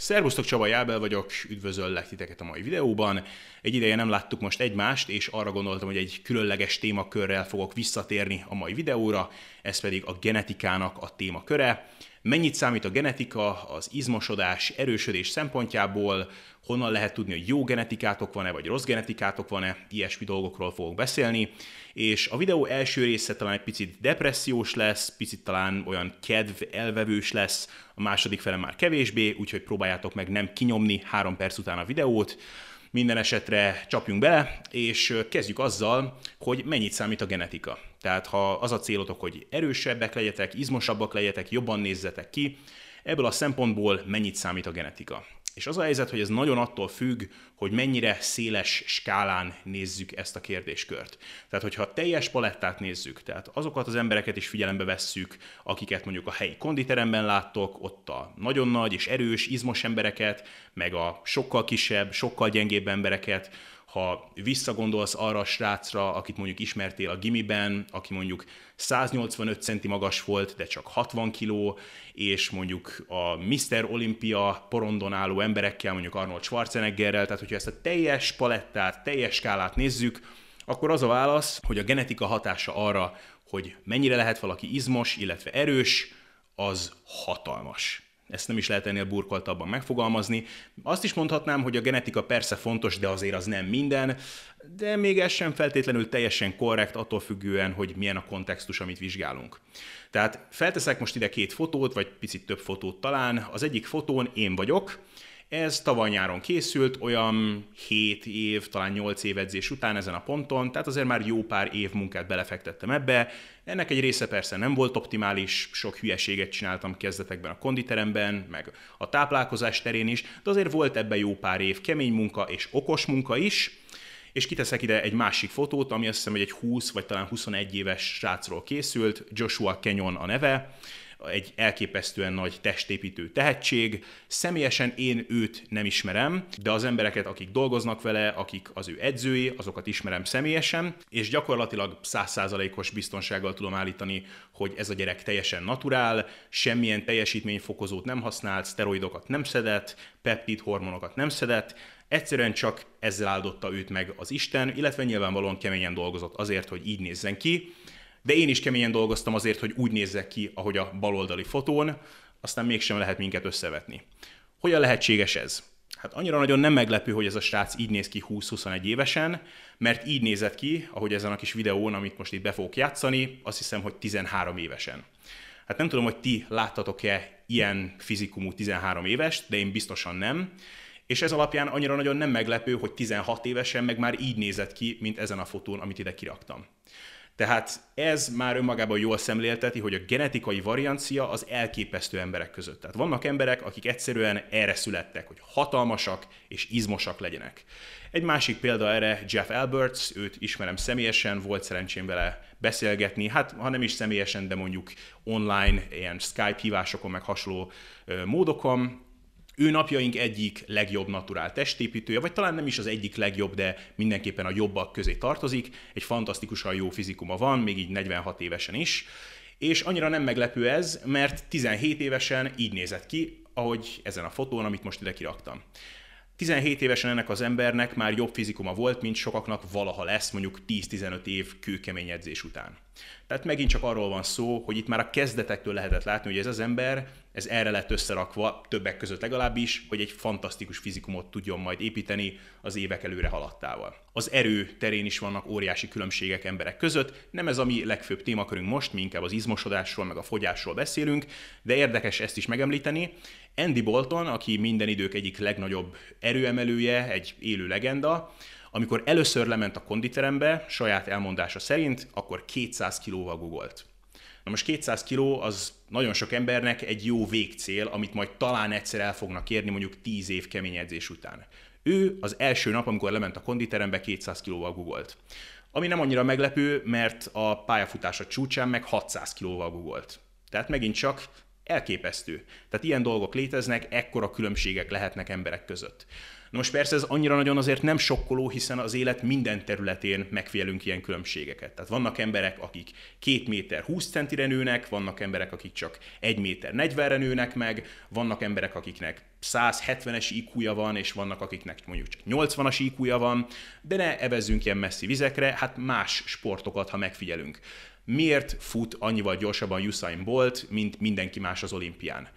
Szervusztok, Csaba Jábel vagyok, üdvözöllek titeket a mai videóban. Egy ideje nem láttuk most egymást, és arra gondoltam, hogy egy különleges témakörrel fogok visszatérni a mai videóra, ez pedig a genetikának a témaköre. Mennyit számít a genetika az izmosodás, erősödés szempontjából, honnan lehet tudni, hogy jó genetikátok van-e, vagy rossz genetikátok van-e, ilyesmi dolgokról fogok beszélni. És a videó első része talán egy picit depressziós lesz, picit talán olyan kedv elvevős lesz, a második fele már kevésbé, úgyhogy próbáljátok meg nem kinyomni három perc után a videót. Minden esetre csapjunk bele, és kezdjük azzal, hogy mennyit számít a genetika. Tehát ha az a célotok, hogy erősebbek legyetek, izmosabbak legyetek, jobban nézzetek ki, ebből a szempontból mennyit számít a genetika. És az a helyzet, hogy ez nagyon attól függ, hogy mennyire széles skálán nézzük ezt a kérdéskört. Tehát, hogyha teljes palettát nézzük, tehát azokat az embereket is figyelembe vesszük, akiket mondjuk a helyi konditeremben láttok, ott a nagyon nagy és erős, izmos embereket, meg a sokkal kisebb, sokkal gyengébb embereket, ha visszagondolsz arra a srácra, akit mondjuk ismertél a gimiben, aki mondjuk 185 centi magas volt, de csak 60 kiló, és mondjuk a Mr. Olympia porondon álló emberekkel, mondjuk Arnold Schwarzeneggerrel, tehát hogyha ezt a teljes palettát, teljes skálát nézzük, akkor az a válasz, hogy a genetika hatása arra, hogy mennyire lehet valaki izmos, illetve erős, az hatalmas ezt nem is lehet ennél burkoltabban megfogalmazni. Azt is mondhatnám, hogy a genetika persze fontos, de azért az nem minden, de még ez sem feltétlenül teljesen korrekt, attól függően, hogy milyen a kontextus, amit vizsgálunk. Tehát felteszek most ide két fotót, vagy picit több fotót talán. Az egyik fotón én vagyok, ez tavaly nyáron készült, olyan 7 év, talán 8 év edzés után ezen a ponton, tehát azért már jó pár év munkát belefektettem ebbe. Ennek egy része persze nem volt optimális, sok hülyeséget csináltam kezdetekben a konditeremben, meg a táplálkozás terén is, de azért volt ebben jó pár év kemény munka és okos munka is, és kiteszek ide egy másik fotót, ami azt hiszem, hogy egy 20 vagy talán 21 éves srácról készült, Joshua Kenyon a neve, egy elképesztően nagy testépítő tehetség. Személyesen én őt nem ismerem, de az embereket, akik dolgoznak vele, akik az ő edzői, azokat ismerem személyesen, és gyakorlatilag százszázalékos biztonsággal tudom állítani, hogy ez a gyerek teljesen naturál, semmilyen teljesítményfokozót nem használt, szteroidokat nem szedett, peptid hormonokat nem szedett, egyszerűen csak ezzel áldotta őt meg az Isten, illetve nyilvánvalóan keményen dolgozott azért, hogy így nézzen ki, de én is keményen dolgoztam azért, hogy úgy nézzek ki, ahogy a baloldali fotón, aztán mégsem lehet minket összevetni. Hogyan lehetséges ez? Hát annyira nagyon nem meglepő, hogy ez a srác így néz ki 20-21 évesen, mert így nézett ki, ahogy ezen a kis videón, amit most itt be fogok játszani, azt hiszem, hogy 13 évesen. Hát nem tudom, hogy ti láttatok-e ilyen fizikumú 13 évest, de én biztosan nem. És ez alapján annyira nagyon nem meglepő, hogy 16 évesen meg már így nézett ki, mint ezen a fotón, amit ide kiraktam. Tehát ez már önmagában jól szemlélteti, hogy a genetikai variancia az elképesztő emberek között. Tehát vannak emberek, akik egyszerűen erre születtek, hogy hatalmasak és izmosak legyenek. Egy másik példa erre Jeff Alberts, őt ismerem személyesen, volt szerencsém vele beszélgetni, hát ha nem is személyesen, de mondjuk online, ilyen Skype hívásokon, meg hasonló módokon, ő napjaink egyik legjobb naturál testépítője, vagy talán nem is az egyik legjobb, de mindenképpen a jobbak közé tartozik. Egy fantasztikusan jó fizikuma van, még így 46 évesen is. És annyira nem meglepő ez, mert 17 évesen így nézett ki, ahogy ezen a fotón, amit most ide kiraktam. 17 évesen ennek az embernek már jobb fizikuma volt, mint sokaknak valaha lesz, mondjuk 10-15 év kőkemény edzés után. Tehát megint csak arról van szó, hogy itt már a kezdetektől lehetett látni, hogy ez az ember, ez erre lett összerakva, többek között legalábbis, hogy egy fantasztikus fizikumot tudjon majd építeni az évek előre haladtával. Az erő terén is vannak óriási különbségek emberek között, nem ez a mi legfőbb témakörünk most, mi inkább az izmosodásról, meg a fogyásról beszélünk, de érdekes ezt is megemlíteni. Andy Bolton, aki minden idők egyik legnagyobb erőemelője, egy élő legenda, amikor először lement a konditerembe, saját elmondása szerint, akkor 200 kilóval gugolt. Na most 200 kiló az nagyon sok embernek egy jó végcél, amit majd talán egyszer el fognak érni mondjuk 10 év kemény edzés után. Ő az első nap, amikor lement a konditerembe, 200 kilóval gugolt. Ami nem annyira meglepő, mert a pályafutása csúcsán meg 600 kilóval gugolt. Tehát megint csak Elképesztő. Tehát ilyen dolgok léteznek, ekkora különbségek lehetnek emberek között. Na most persze ez annyira nagyon azért nem sokkoló, hiszen az élet minden területén megfigyelünk ilyen különbségeket. Tehát vannak emberek, akik 2 méter 20 centire nőnek, vannak emberek, akik csak 1 méter 40-re nőnek meg, vannak emberek, akiknek 170-es iq van, és vannak, akiknek mondjuk csak 80-as iq van, de ne evezzünk ilyen messzi vizekre, hát más sportokat, ha megfigyelünk. Miért fut annyival gyorsabban Usain Bolt, mint mindenki más az olimpián?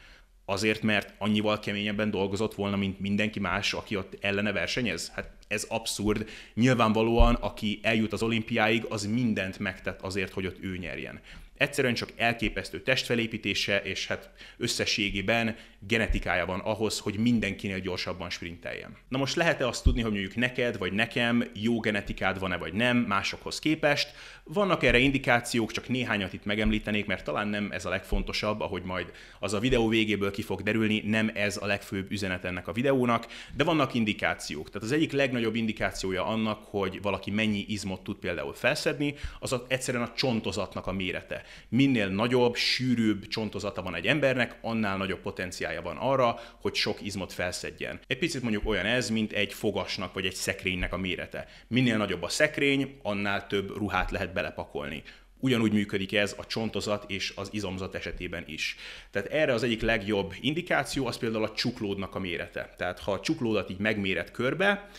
Azért, mert annyival keményebben dolgozott volna, mint mindenki más, aki ott ellene versenyez? Hát ez abszurd. Nyilvánvalóan, aki eljut az olimpiáig, az mindent megtett azért, hogy ott ő nyerjen egyszerűen csak elképesztő testfelépítése, és hát összességében genetikája van ahhoz, hogy mindenkinél gyorsabban sprinteljen. Na most lehet-e azt tudni, hogy mondjuk neked vagy nekem jó genetikád van-e vagy nem másokhoz képest? Vannak erre indikációk, csak néhányat itt megemlítenék, mert talán nem ez a legfontosabb, ahogy majd az a videó végéből ki fog derülni, nem ez a legfőbb üzenet ennek a videónak, de vannak indikációk. Tehát az egyik legnagyobb indikációja annak, hogy valaki mennyi izmot tud például felszedni, az egyszerűen a csontozatnak a mérete minél nagyobb, sűrűbb csontozata van egy embernek, annál nagyobb potenciája van arra, hogy sok izmot felszedjen. Egy picit mondjuk olyan ez, mint egy fogasnak vagy egy szekrénynek a mérete. Minél nagyobb a szekrény, annál több ruhát lehet belepakolni. Ugyanúgy működik ez a csontozat és az izomzat esetében is. Tehát erre az egyik legjobb indikáció az például a csuklódnak a mérete. Tehát ha a csuklódat így megméret körbe,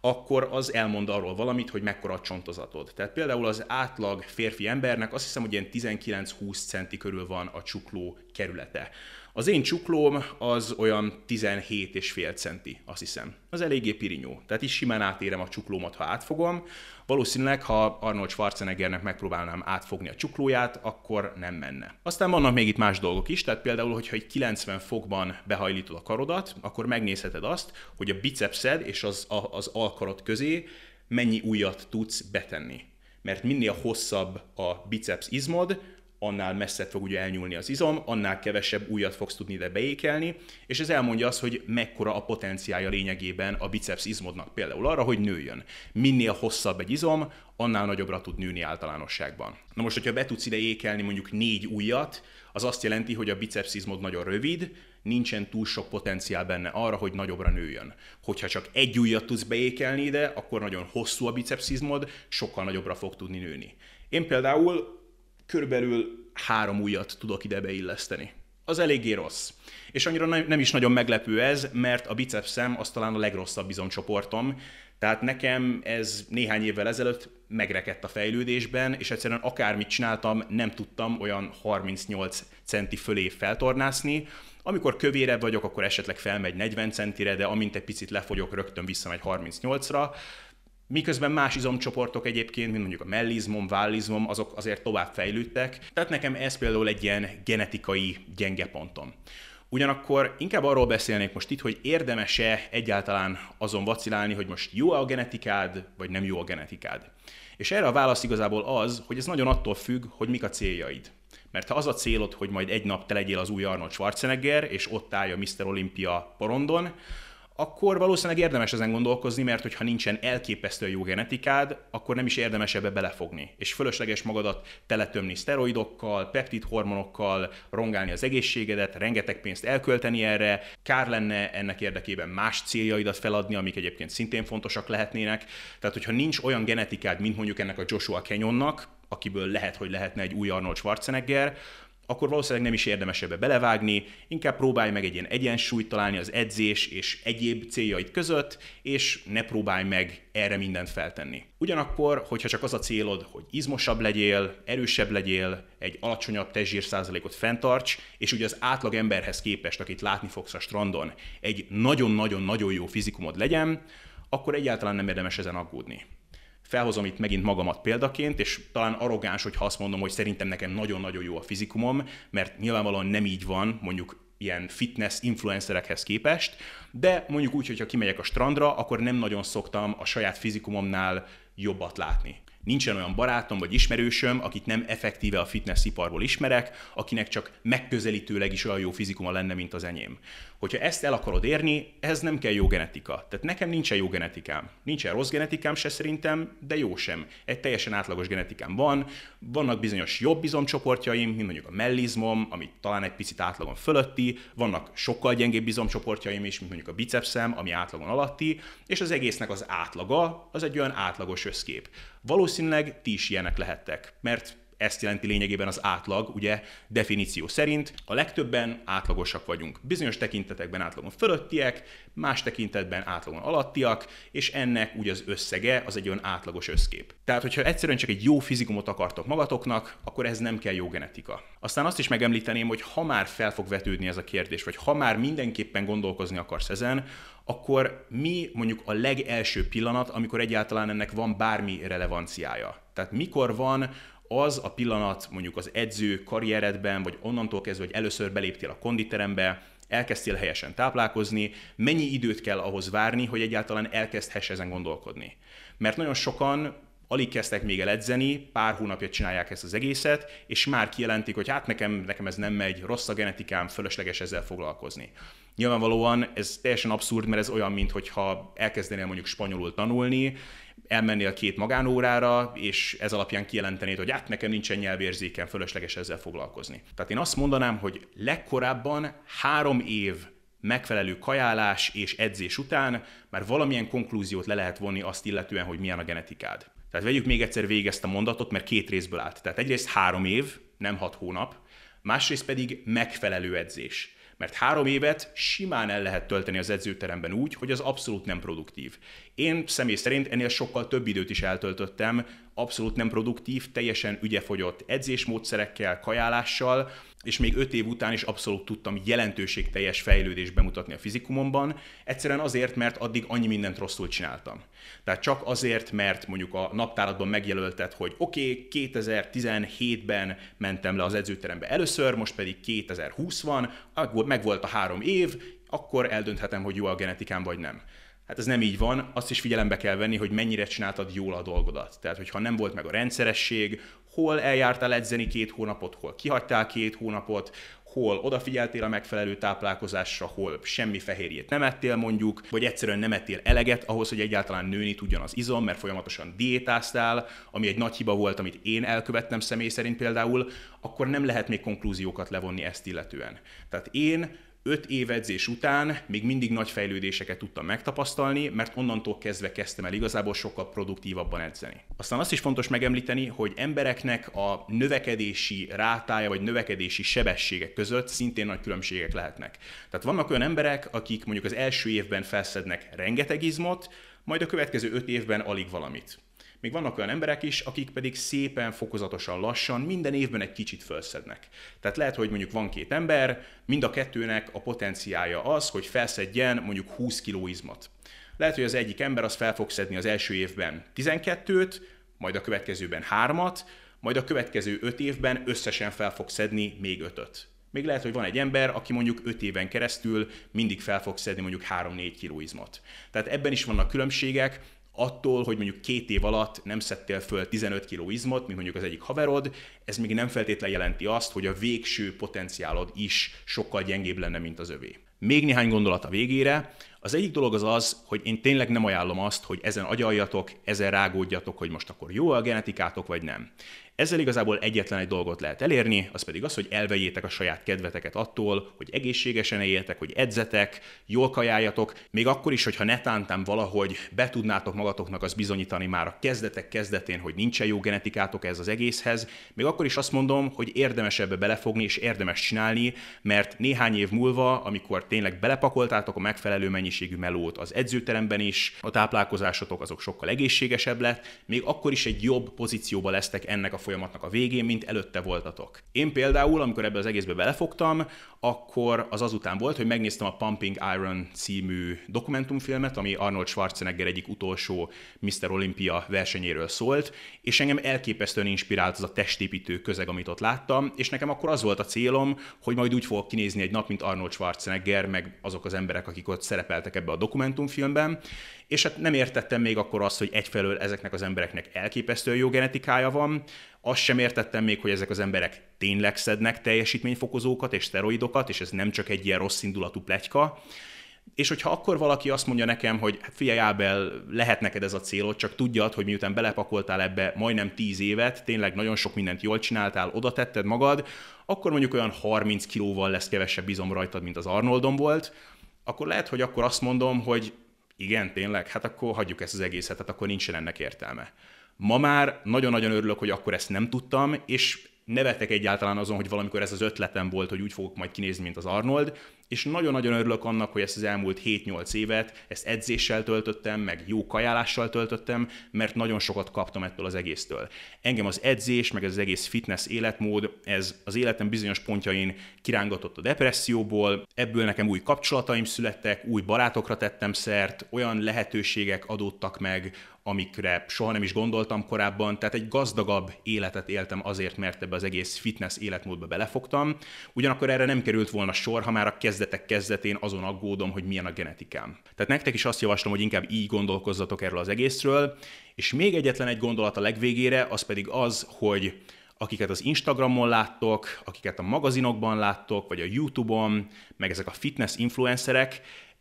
akkor az elmond arról valamit, hogy mekkora a csontozatod. Tehát például az átlag férfi embernek azt hiszem, hogy ilyen 19-20 centi körül van a csukló kerülete. Az én csuklóm az olyan 17 és fél centi, azt hiszem. Az eléggé pirinyó. Tehát is simán átérem a csuklómat, ha átfogom. Valószínűleg, ha Arnold Schwarzeneggernek megpróbálnám átfogni a csuklóját, akkor nem menne. Aztán vannak még itt más dolgok is, tehát például, hogyha egy 90 fokban behajlítod a karodat, akkor megnézheted azt, hogy a bicepszed és az, az alkarod közé mennyi újat tudsz betenni. Mert minél hosszabb a biceps izmod, annál messzebb fog ugye elnyúlni az izom, annál kevesebb újat fogsz tudni ide beékelni, és ez elmondja azt, hogy mekkora a potenciája lényegében a biceps izmodnak például arra, hogy nőjön. Minél hosszabb egy izom, annál nagyobbra tud nőni általánosságban. Na most, hogyha be tudsz ide ékelni mondjuk négy ujjat, az azt jelenti, hogy a biceps izmod nagyon rövid, nincsen túl sok potenciál benne arra, hogy nagyobbra nőjön. Hogyha csak egy ujjat tudsz beékelni ide, akkor nagyon hosszú a biceps izmod, sokkal nagyobbra fog tudni nőni. Én például körülbelül három újat tudok ide beilleszteni. Az eléggé rossz. És annyira nem is nagyon meglepő ez, mert a bicepszem az talán a legrosszabb izomcsoportom, tehát nekem ez néhány évvel ezelőtt megrekedt a fejlődésben, és egyszerűen akármit csináltam, nem tudtam olyan 38 centi fölé feltornászni. Amikor kövérebb vagyok, akkor esetleg felmegy 40 centire, de amint egy picit lefogyok, rögtön visszamegy 38-ra. Miközben más izomcsoportok egyébként, mint mondjuk a mellizmom, vállizmom, azok azért tovább fejlődtek. Tehát nekem ez például egy ilyen genetikai gyenge pontom. Ugyanakkor inkább arról beszélnék most itt, hogy érdemes-e egyáltalán azon vacilálni, hogy most jó a genetikád, vagy nem jó a genetikád. És erre a válasz igazából az, hogy ez nagyon attól függ, hogy mik a céljaid. Mert ha az a célod, hogy majd egy nap te legyél az új Arnold Schwarzenegger, és ott állja Mr. Olympia porondon, akkor valószínűleg érdemes ezen gondolkozni, mert hogyha nincsen elképesztően jó genetikád, akkor nem is érdemes ebbe belefogni. És fölösleges magadat teletömni szteroidokkal, peptid hormonokkal, rongálni az egészségedet, rengeteg pénzt elkölteni erre, kár lenne ennek érdekében más céljaidat feladni, amik egyébként szintén fontosak lehetnének. Tehát, hogyha nincs olyan genetikád, mint mondjuk ennek a Joshua Kenyonnak, akiből lehet, hogy lehetne egy új Arnold Schwarzenegger, akkor valószínűleg nem is érdemes ebbe belevágni, inkább próbálj meg egy ilyen egyensúlyt találni az edzés és egyéb céljaid között, és ne próbálj meg erre mindent feltenni. Ugyanakkor, hogyha csak az a célod, hogy izmosabb legyél, erősebb legyél, egy alacsonyabb testzsír százalékot fenntarts, és ugye az átlag emberhez képest, akit látni fogsz a strandon, egy nagyon-nagyon-nagyon jó fizikumod legyen, akkor egyáltalán nem érdemes ezen aggódni felhozom itt megint magamat példaként, és talán arrogáns, hogy azt mondom, hogy szerintem nekem nagyon-nagyon jó a fizikumom, mert nyilvánvalóan nem így van, mondjuk ilyen fitness influencerekhez képest, de mondjuk úgy, hogyha kimegyek a strandra, akkor nem nagyon szoktam a saját fizikumomnál jobbat látni. Nincsen olyan barátom vagy ismerősöm, akit nem effektíve a fitness iparból ismerek, akinek csak megközelítőleg is olyan jó fizikuma lenne, mint az enyém. Hogyha ezt el akarod érni, ez nem kell jó genetika. Tehát nekem nincsen jó genetikám. Nincsen rossz genetikám se szerintem, de jó sem. Egy teljesen átlagos genetikám van. Vannak bizonyos jobb izomcsoportjaim, mint mondjuk a mellizmom, ami talán egy picit átlagon fölötti, vannak sokkal gyengébb izomcsoportjaim is, mint mondjuk a bicepszem, ami átlagon alatti, és az egésznek az átlaga az egy olyan átlagos összkép. Valószínűleg ti is ilyenek lehettek, mert ezt jelenti lényegében az átlag, ugye definíció szerint. A legtöbben átlagosak vagyunk. Bizonyos tekintetekben átlagon fölöttiek, más tekintetben átlagon alattiak, és ennek ugye az összege az egy olyan átlagos összkép. Tehát, hogyha egyszerűen csak egy jó fizikumot akartok magatoknak, akkor ez nem kell jó genetika. Aztán azt is megemlíteném, hogy ha már fel fog vetődni ez a kérdés, vagy ha már mindenképpen gondolkozni akarsz ezen, akkor mi mondjuk a legelső pillanat, amikor egyáltalán ennek van bármi relevanciája. Tehát mikor van az a pillanat mondjuk az edző karrieredben, vagy onnantól kezdve, hogy először beléptél a konditerembe, elkezdtél helyesen táplálkozni, mennyi időt kell ahhoz várni, hogy egyáltalán elkezdhess ezen gondolkodni. Mert nagyon sokan alig kezdtek még el edzeni, pár hónapja csinálják ezt az egészet, és már kijelentik, hogy hát nekem, nekem ez nem megy, rossz a genetikám, fölösleges ezzel foglalkozni. Nyilvánvalóan ez teljesen abszurd, mert ez olyan, mintha elkezdenél mondjuk spanyolul tanulni, elmennél két magánórára, és ez alapján kijelentenéd, hogy hát nekem nincsen nyelvérzéken, fölösleges ezzel foglalkozni. Tehát én azt mondanám, hogy legkorábban három év megfelelő kajálás és edzés után már valamilyen konklúziót le lehet vonni azt illetően, hogy milyen a genetikád. Tehát vegyük még egyszer végig ezt a mondatot, mert két részből állt. Tehát egyrészt három év, nem hat hónap, másrészt pedig megfelelő edzés. Mert három évet simán el lehet tölteni az edzőteremben úgy, hogy az abszolút nem produktív. Én személy szerint ennél sokkal több időt is eltöltöttem, abszolút nem produktív, teljesen ügyefogyott edzésmódszerekkel, kajálással, és még öt év után is abszolút tudtam jelentőségteljes fejlődést bemutatni a fizikumomban, egyszerűen azért, mert addig annyi mindent rosszul csináltam. Tehát csak azért, mert mondjuk a naptáratban megjelölted, hogy oké, okay, 2017-ben mentem le az edzőterembe először, most pedig 2020 van, meg volt a három év, akkor eldönthetem, hogy jó a genetikám vagy nem. Hát ez nem így van, azt is figyelembe kell venni, hogy mennyire csináltad jól a dolgodat. Tehát, hogyha nem volt meg a rendszeresség, hol eljártál edzeni két hónapot, hol kihagytál két hónapot, hol odafigyeltél a megfelelő táplálkozásra, hol semmi fehérjét nem ettél mondjuk, vagy egyszerűen nem ettél eleget ahhoz, hogy egyáltalán nőni tudjon az izom, mert folyamatosan diétáztál, ami egy nagy hiba volt, amit én elkövettem személy szerint például, akkor nem lehet még konklúziókat levonni ezt illetően. Tehát én öt év edzés után még mindig nagy fejlődéseket tudtam megtapasztalni, mert onnantól kezdve kezdtem el igazából sokkal produktívabban edzeni. Aztán azt is fontos megemlíteni, hogy embereknek a növekedési rátája vagy növekedési sebességek között szintén nagy különbségek lehetnek. Tehát vannak olyan emberek, akik mondjuk az első évben felszednek rengeteg izmot, majd a következő öt évben alig valamit. Még vannak olyan emberek is, akik pedig szépen, fokozatosan, lassan minden évben egy kicsit felszednek. Tehát lehet, hogy mondjuk van két ember, mind a kettőnek a potenciája az, hogy felszedjen mondjuk 20 kg izmot. Lehet, hogy az egyik ember az fel fog szedni az első évben 12-t, majd a következőben 3-at, majd a következő 5 évben összesen fel fog szedni még 5-öt. Még lehet, hogy van egy ember, aki mondjuk 5 éven keresztül mindig fel fog szedni mondjuk 3-4 kg izmot. Tehát ebben is vannak különbségek, attól, hogy mondjuk két év alatt nem szedtél föl 15 kg izmot, mint mondjuk az egyik haverod, ez még nem feltétlenül jelenti azt, hogy a végső potenciálod is sokkal gyengébb lenne, mint az övé. Még néhány gondolat a végére. Az egyik dolog az az, hogy én tényleg nem ajánlom azt, hogy ezen agyaljatok, ezen rágódjatok, hogy most akkor jó a genetikátok, vagy nem. Ezzel igazából egyetlen egy dolgot lehet elérni, az pedig az, hogy elvegyétek a saját kedveteket attól, hogy egészségesen éljetek, hogy edzetek, jól kajáljatok, még akkor is, hogyha netántán valahogy be tudnátok magatoknak az bizonyítani már a kezdetek kezdetén, hogy nincsen jó genetikátok ez az egészhez, még akkor is azt mondom, hogy érdemes ebbe belefogni és érdemes csinálni, mert néhány év múlva, amikor tényleg belepakoltátok a megfelelő mennyiségű melót az edzőteremben is, a táplálkozásotok azok sokkal egészségesebb lett, még akkor is egy jobb pozícióba lesztek ennek a folyamatnak a végén, mint előtte voltatok. Én például, amikor ebbe az egészbe belefogtam, akkor az azután volt, hogy megnéztem a Pumping Iron című dokumentumfilmet, ami Arnold Schwarzenegger egyik utolsó Mr. Olympia versenyéről szólt, és engem elképesztően inspirált az a testépítő közeg, amit ott láttam, és nekem akkor az volt a célom, hogy majd úgy fogok kinézni egy nap, mint Arnold Schwarzenegger, meg azok az emberek, akik ott szerepeltek ebbe a dokumentumfilmben, és hát nem értettem még akkor azt, hogy egyfelől ezeknek az embereknek elképesztően jó genetikája van, azt sem értettem még, hogy ezek az emberek tényleg szednek teljesítményfokozókat és steroidokat, és ez nem csak egy ilyen rossz indulatú pletyka, és hogyha akkor valaki azt mondja nekem, hogy hát figyelj Ábel, lehet neked ez a célod, csak tudjad, hogy miután belepakoltál ebbe majdnem 10 évet, tényleg nagyon sok mindent jól csináltál, oda tetted magad, akkor mondjuk olyan 30 kilóval lesz kevesebb bizom rajtad, mint az Arnoldon volt, akkor lehet, hogy akkor azt mondom, hogy igen, tényleg, hát akkor hagyjuk ezt az egészet, hát akkor nincsen ennek értelme. Ma már nagyon-nagyon örülök, hogy akkor ezt nem tudtam, és nevetek egyáltalán azon, hogy valamikor ez az ötletem volt, hogy úgy fogok majd kinézni, mint az Arnold, és nagyon-nagyon örülök annak, hogy ezt az elmúlt 7-8 évet, ezt edzéssel töltöttem, meg jó kajálással töltöttem, mert nagyon sokat kaptam ettől az egésztől. Engem az edzés, meg az egész fitness életmód, ez az életem bizonyos pontjain kirángatott a depresszióból, ebből nekem új kapcsolataim születtek, új barátokra tettem szert, olyan lehetőségek adódtak meg, amikre soha nem is gondoltam korábban, tehát egy gazdagabb életet éltem azért, mert ebbe az egész fitness életmódba belefogtam. Ugyanakkor erre nem került volna sor, ha már a kezdetek kezdetén azon aggódom, hogy milyen a genetikám. Tehát nektek is azt javaslom, hogy inkább így gondolkozzatok erről az egészről, és még egyetlen egy gondolat a legvégére, az pedig az, hogy akiket az Instagramon láttok, akiket a magazinokban láttok, vagy a YouTube-on, meg ezek a fitness influencerek,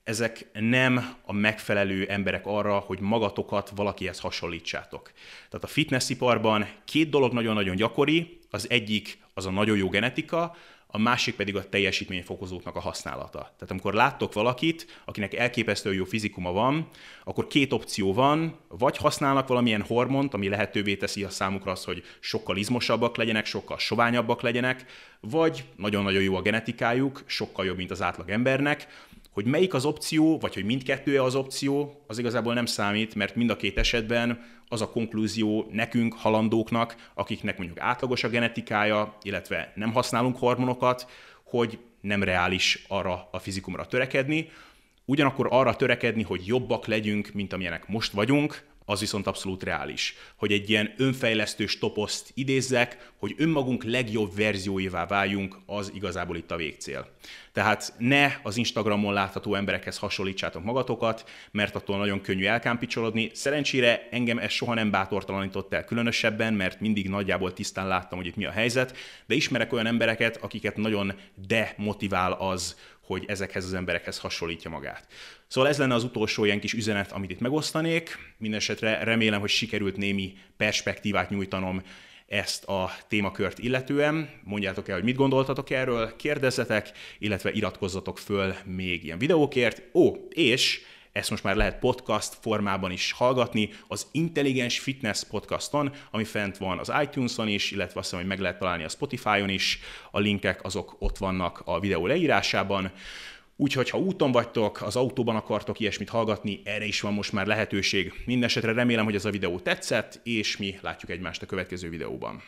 ezek nem a megfelelő emberek arra, hogy magatokat valakihez hasonlítsátok. Tehát a fitnessiparban két dolog nagyon-nagyon gyakori, az egyik az a nagyon jó genetika, a másik pedig a teljesítményfokozóknak a használata. Tehát amikor láttok valakit, akinek elképesztően jó fizikuma van, akkor két opció van, vagy használnak valamilyen hormont, ami lehetővé teszi a számukra azt, hogy sokkal izmosabbak legyenek, sokkal soványabbak legyenek, vagy nagyon-nagyon jó a genetikájuk, sokkal jobb, mint az átlag embernek, hogy melyik az opció, vagy hogy mindkettő az opció, az igazából nem számít, mert mind a két esetben az a konklúzió nekünk, halandóknak, akiknek mondjuk átlagos a genetikája, illetve nem használunk hormonokat, hogy nem reális arra a fizikumra törekedni, ugyanakkor arra törekedni, hogy jobbak legyünk, mint amilyenek most vagyunk, az viszont abszolút reális. Hogy egy ilyen önfejlesztős toposzt idézzek, hogy önmagunk legjobb verzióivá váljunk, az igazából itt a végcél. Tehát ne az Instagramon látható emberekhez hasonlítsátok magatokat, mert attól nagyon könnyű elkámpicsolodni. Szerencsére engem ez soha nem bátortalanított el különösebben, mert mindig nagyjából tisztán láttam, hogy itt mi a helyzet, de ismerek olyan embereket, akiket nagyon demotivál az, hogy ezekhez az emberekhez hasonlítja magát. Szóval ez lenne az utolsó ilyen kis üzenet, amit itt megosztanék. Mindenesetre remélem, hogy sikerült némi perspektívát nyújtanom ezt a témakört illetően. Mondjátok el, hogy mit gondoltatok erről, kérdezzetek, illetve iratkozzatok föl még ilyen videókért. Ó, és ezt most már lehet podcast formában is hallgatni, az Intelligens Fitness podcaston, ami fent van az iTunes-on is, illetve azt hiszem, hogy meg lehet találni a Spotify-on is, a linkek azok ott vannak a videó leírásában. Úgyhogy ha úton vagytok, az autóban akartok ilyesmit hallgatni, erre is van most már lehetőség. Mindenesetre remélem, hogy ez a videó tetszett, és mi látjuk egymást a következő videóban.